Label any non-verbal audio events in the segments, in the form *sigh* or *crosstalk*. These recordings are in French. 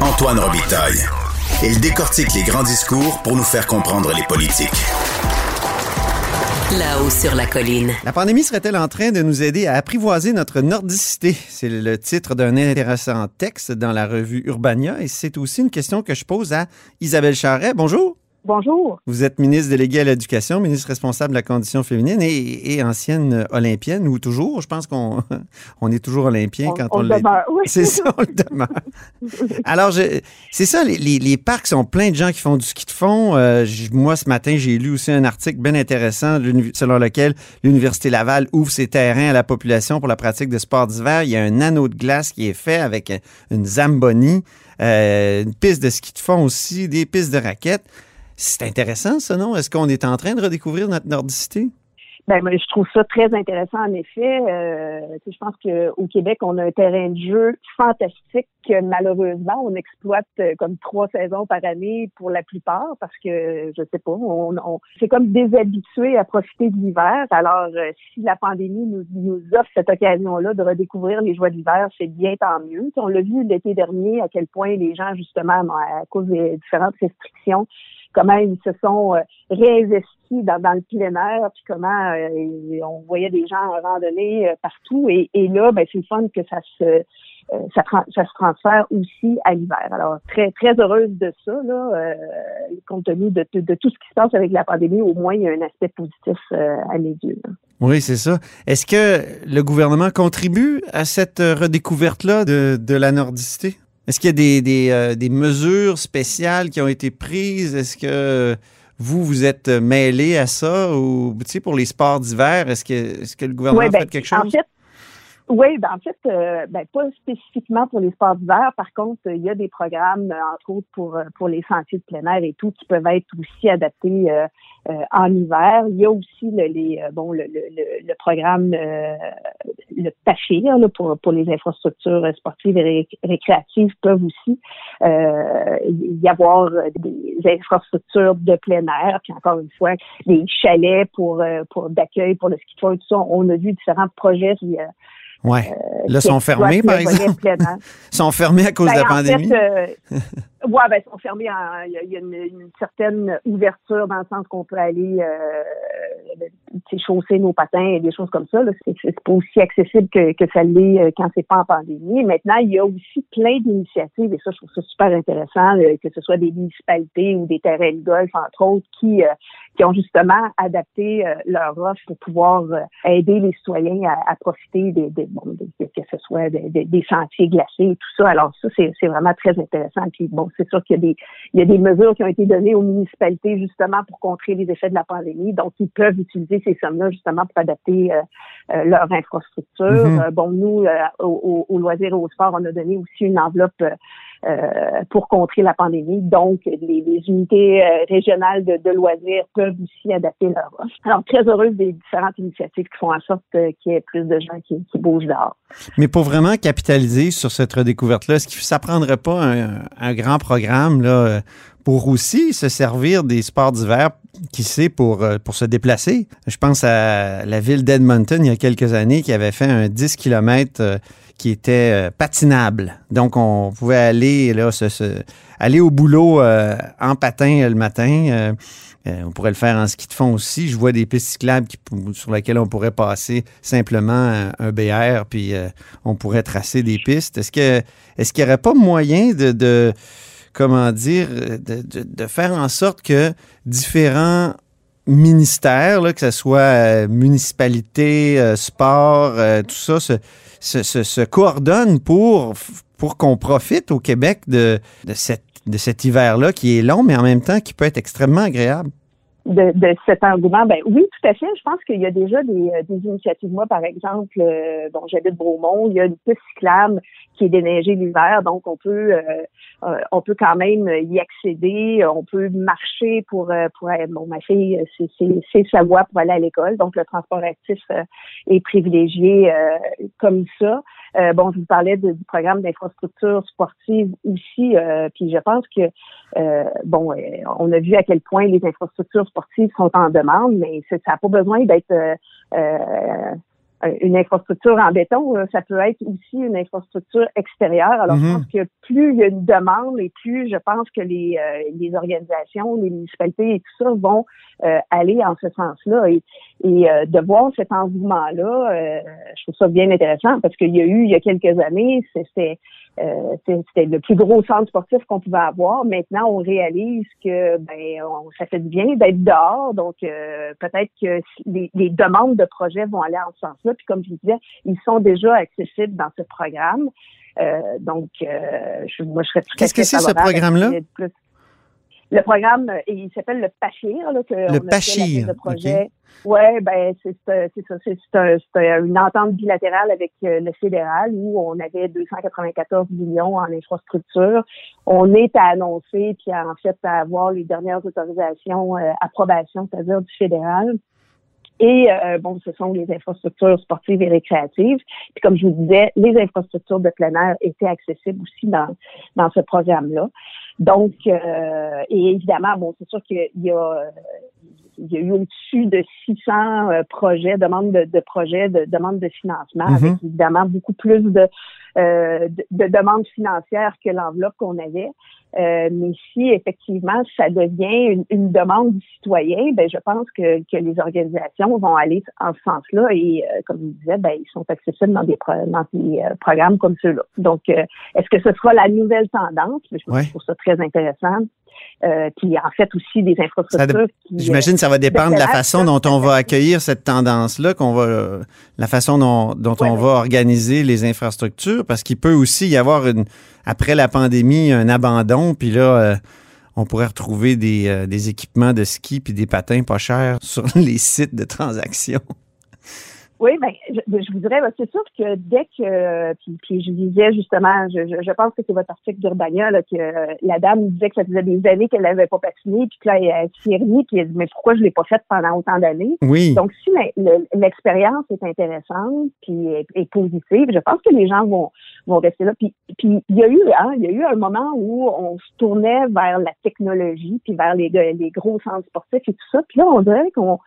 Antoine Robitaille. Il décortique les grands discours pour nous faire comprendre les politiques. Là-haut sur la colline. La pandémie serait-elle en train de nous aider à apprivoiser notre nordicité? C'est le titre d'un intéressant texte dans la revue Urbania et c'est aussi une question que je pose à Isabelle Charret. Bonjour. Bonjour. Vous êtes ministre délégué à l'éducation, ministre responsable de la condition féminine et, ancienne olympienne, ou toujours. Je pense qu'on *laughs* on est toujours olympien quand on, on le demeure. Oui. C'est ça, on le demeure. *laughs* Alors, c'est ça, les, les, parcs sont pleins de gens qui font du ski de fond. Euh, moi, ce matin, j'ai lu aussi un article bien intéressant selon lequel l'Université Laval ouvre ses terrains à la population pour la pratique de sports d'hiver. Il y a un anneau de glace qui est fait avec une Zamboni, euh, une piste de ski de fond aussi, des pistes de raquettes. C'est intéressant, ça, non? Est-ce qu'on est en train de redécouvrir notre nordicité? Ben, je trouve ça très intéressant, en effet. Euh, je pense qu'au Québec, on a un terrain de jeu fantastique que malheureusement, on exploite euh, comme trois saisons par année pour la plupart parce que, je sais pas, on, on c'est comme déshabitué à profiter de l'hiver. Alors, euh, si la pandémie nous, nous offre cette occasion-là de redécouvrir les joies d'hiver, c'est bien tant mieux. on l'a vu l'été dernier à quel point les gens, justement, à cause des différentes restrictions, comment ils se sont euh, réinvestis dans, le plein air, puis comment euh, on voyait des gens en euh, partout. Et, là, ben, c'est le fun que ça se ça, ça, se transfère aussi à l'hiver. Alors, très, très heureuse de ça, là, compte tenu de, de, tout ce qui se passe avec la pandémie, au moins, il y a un aspect positif à mes yeux. Oui, c'est ça. Est-ce que le gouvernement contribue à cette redécouverte-là de, de la nordicité? Est-ce qu'il y a des, des, euh, des, mesures spéciales qui ont été prises? Est-ce que vous, vous êtes mêlé à ça? Ou, tu sais, pour les sports d'hiver, est-ce que, est que le gouvernement a ben, fait quelque chose? En fait, oui, ben en fait, euh, ben, pas spécifiquement pour les sports d'hiver. Par contre, il y a des programmes, entre autres pour pour les sentiers de plein air et tout, qui peuvent être aussi adaptés euh, euh, en hiver. Il y a aussi le, les, euh, bon, le, le, le programme, euh, le PACHIR là, pour, pour les infrastructures sportives et récréatives peuvent aussi y avoir des infrastructures de plein air, puis encore une fois, des chalets pour, pour d'accueil pour le ski de fond et tout ça. On a vu différents projets qui Ouais. là, sont fermés, par exemple. *laughs* sont fermés à cause de la ben, pandémie. *laughs* Oui, ben, ils sont. Il y a, une, certaine ouverture dans le sens qu'on peut aller euh, chausser nos patins et des choses comme ça. C'est pas aussi accessible que, que ça l'est euh, quand c'est pas en pandémie. Maintenant, il y a aussi plein d'initiatives, et ça, je trouve ça super intéressant, euh, que ce soit des municipalités ou des terrains de golf, entre autres, qui, euh, qui ont justement adapté leur offre pour pouvoir aider les citoyens à, à profiter des, des, bon, que ce soit des, des, sentiers glacés et tout ça. Alors ça, c'est vraiment très intéressant. Puis bon, c'est sûr qu'il y a des il y a des mesures qui ont été données aux municipalités justement pour contrer les effets de la pandémie. Donc, ils peuvent utiliser ces sommes-là justement pour adapter euh, euh, leur infrastructure. Mm-hmm. Euh, bon, nous, au, au, loisir et au sport, on a donné aussi une enveloppe pour contrer la pandémie. Donc, les, unités régionales de, loisirs peuvent aussi adapter leur offre. Alors, très heureuse des différentes initiatives qui font en sorte qu'il y ait plus de gens qui, qui bougent dehors. Mais pour vraiment capitaliser sur cette redécouverte-là, est-ce que ça prendrait pas un, un grand programme là, pour aussi se servir des sports d'hiver, qui sait, pour, euh, pour se déplacer. Je pense à la ville d'Edmonton il y a quelques années qui avait fait un 10 km euh, qui était euh, patinable. Donc, on pouvait aller là, aller au boulot en patin le matin. on pourrait le faire en ski de fond aussi. Je vois des pistes cyclables sur lesquelles on pourrait passer simplement un, BR, puis on pourrait tracer des pistes. Est-ce que est-ce qu'il n'y aurait pas moyen de comment dire, de, faire en sorte que différents ministères, que ce soit euh, municipalité, euh, sport, euh, tout ça, se, coordonnent pour, pour qu'on profite au Québec de, de, cette, de cet hiver-là qui est long, mais en même temps qui peut être extrêmement agréable. De, de, cet engouement, ben oui, tout à fait. Je pense qu'il y a déjà des, initiatives. Moi, par exemple, bon, j'habite Bromont, il y a une piste cyclable qui est déneigé l'hiver, donc on peut on peut quand même y accéder, on peut marcher pour pour bon ma fille c'est sa voie pour aller à l'école, donc le transport actif est privilégié comme ça. bon, je vous parlais du programme d'infrastructure sportive aussi, puis je pense que bon, on a vu à quel point les infrastructures sportives sont en demande, mais ça n'a pas besoin d'être euh, une infrastructure en béton, ça peut être aussi une infrastructure extérieure. Alors, je mhm. pense que plus il y a une demande et plus je pense que les, euh, les organisations, les municipalités et tout ça vont euh, aller en ce sens-là. Et, et de voir cet engouement-là, je trouve ça bien intéressant parce qu'il y a eu, il y a quelques années, c'était euh, c'était le plus gros centre sportif qu'on pouvait avoir. Maintenant, on réalise que ben on, ça fait du bien d'être dehors. Donc, euh, peut-être que les, les, demandes de projets vont aller en ce sens-là. Puis, comme je disais, ils sont déjà accessibles dans ce programme. Euh, donc, je, moi, je serais tout Qu'est-ce que c'est ce programme-là? Le programme, euh, il s'appelle le PACHIR, là, que le on PACHIR, le projet. Ouais, ben c'est c'est ça, c'est une entente bilatérale avec euh, le fédéral où on avait 294 millions en infrastructure. On est à annoncer puis en fait à avoir les dernières autorisations, euh, approbations, c'est-à-dire du fédéral. Et bon, ce sont les infrastructures sportives et récréatives. Puis comme je vous disais, les infrastructures de plein air étaient accessibles aussi dans, dans ce programme-là. Donc, euh, et évidemment, bon, c'est sûr qu'il y a, il y a eu au-dessus de 600 euh, projets, demandes de, de, projets, de demandes de financement, avec mhm. évidemment beaucoup plus de, euh, de, demandes financières que l'enveloppe qu'on avait. Euh, mais si effectivement ça devient une, demande du citoyen, ben je pense que, que les organisations vont aller en ce sens-là et euh, comme je disais, ben ils sont accessibles dans des, dans des euh, programmes comme ceux-là. Donc, est-ce que ce sera la nouvelle tendance? Je trouve ça très intéressant. Euh, puis en fait aussi des infrastructures. J'imagine que ça va dépendre de la façon dont on va accueillir cette tendance-là, qu'on va, la façon dont, dont on va organiser les infrastructures, parce qu'il peut aussi y avoir une, après la pandémie, un abandon, puis là, euh, on pourrait retrouver des, euh, des équipements de ski puis des patins pas chers sur *laughs* les sites de transactions. Oui, ben, je, je vous dirais, ben, c'est sûr que dès que, puis, puis je disais justement, je, je, pense que c'est votre article d'Urbania, là, que la dame disait que ça faisait des années qu'elle n'avait pas patiné, puis que là, elle s'est remis, puis elle dit, mais pourquoi je l'ai pas faite pendant autant d'années? Oui. Donc, si l'expérience est intéressante, puis est, positive, je pense que les gens vont, vont rester là. Puis, puis il y a eu, hein, il y a eu un moment où on se tournait vers la technologie, puis vers les, les gros centres sportifs et tout ça, puis là, on dirait qu'on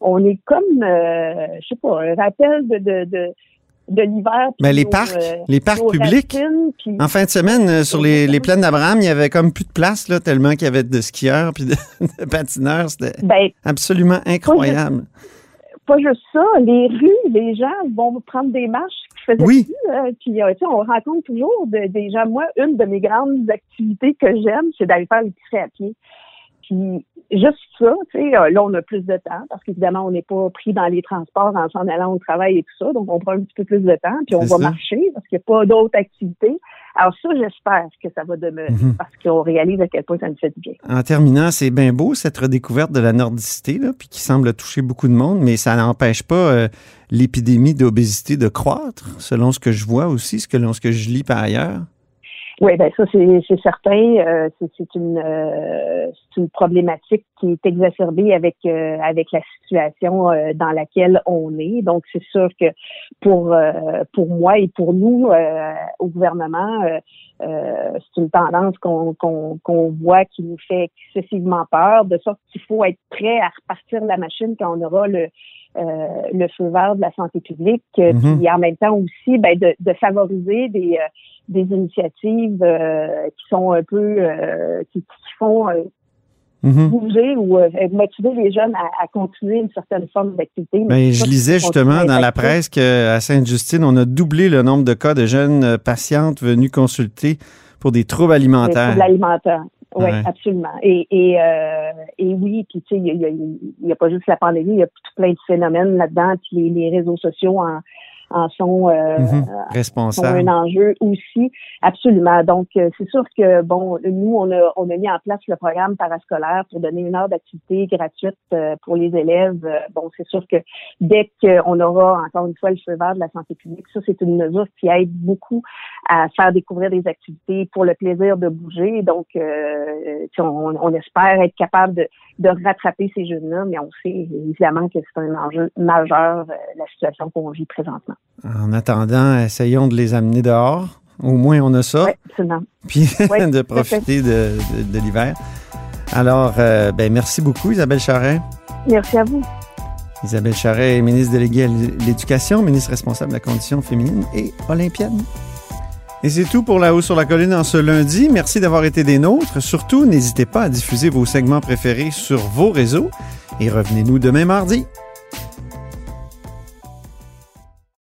on est comme, euh, je sais pas, un rappel de, de, de de l'hiver. Mais les parcs, euh, les parcs publics. en fin de semaine, euh, sur les, les plaines d'Abraham, il y avait comme plus de place, là, tellement qu'il y avait de skieurs puis de, *laughs* patineurs. C'était ben, absolument incroyable. Pas juste, ça, les rues, les gens vont prendre des marches qui faisaient oui. plus, puis on rencontre toujours des gens. Moi, une de mes grandes activités que j'aime, c'est d'aller faire l'épicerie à pied. Puis juste ça, tu sais, euh, là, on a plus de temps parce qu'évidemment, on n'est pas pris dans les transports en s'en allant au travail et tout ça. Donc, on prend un petit peu plus de temps, puis on va marcher parce qu'il n'y a pas d'autres activités. Alors ça, j'espère que ça va demeurer mhm. parce qu'on réalise à quel point ça nous fait du bien. En terminant, c'est bien beau cette redécouverte de la nordicité, là, puis qui semble toucher beaucoup de monde, mais ça n'empêche pas euh, l'épidémie d'obésité de croître, selon ce que je vois aussi, selon ce que je lis par ailleurs. Oui, ben ça c'est certain. Euh, c'est une euh, c'est une problématique qui est exacerbée avec euh, avec la situation dans laquelle on est. Donc c'est sûr que pour pour moi et pour nous au gouvernement, c'est une tendance qu'on qu'on qu'on voit qui nous fait excessivement peur, de sorte qu'il faut être prêt à repartir la machine quand on aura le le feu vert de la santé publique, mm-hmm. puis en même temps aussi ben, de, de favoriser des des initiatives euh, qui sont un peu euh, qui, font euh, mhm. bouger ou motiver les jeunes à, continuer une certaine forme d'activité. Ben, je lisais justement dans la presse qu'à Sainte-Justine, on a doublé le nombre de cas de jeunes patientes venues consulter pour des troubles alimentaires. Des troubles alimentaires. Oui, absolument. Et, et, et oui, puis tu sais, il n'y a, a, pas juste la pandémie, il y a tout plein de phénomènes là-dedans, puis les, les réseaux sociaux en, en sont, euh, Mhm. sont Responsable. un enjeu aussi. Absolument. Donc, euh, c'est sûr que, bon, nous, on a, on a mis en place le programme parascolaire pour donner une heure d'activité gratuite euh, pour les élèves. Euh, bon, c'est sûr que dès qu'on aura, encore une fois, le feu vert de la santé publique, ça, c'est une mesure qui aide beaucoup à faire découvrir des activités pour le plaisir de bouger. Donc, euh, on, on espère être capable de, de rattraper ces jeunes-là, mais on sait évidemment que c'est un enjeu majeur, euh, la situation qu'on vit présentement. En attendant, essayons de les amener dehors. Au moins, on a ça. Oui, absolument. Puis *laughs* de profiter de, de- de l'hiver. Alors, euh, ben, merci beaucoup, Isabelle Charret. Merci à vous. Isabelle Charret est ministre déléguée à l'Éducation, ministre responsable de la condition féminine et olympienne. Et c'est tout pour La Haut sur la Colline en ce lundi. Merci d'avoir été des nôtres. Surtout, n'hésitez pas à diffuser vos segments préférés sur vos réseaux et revenez-nous demain mardi.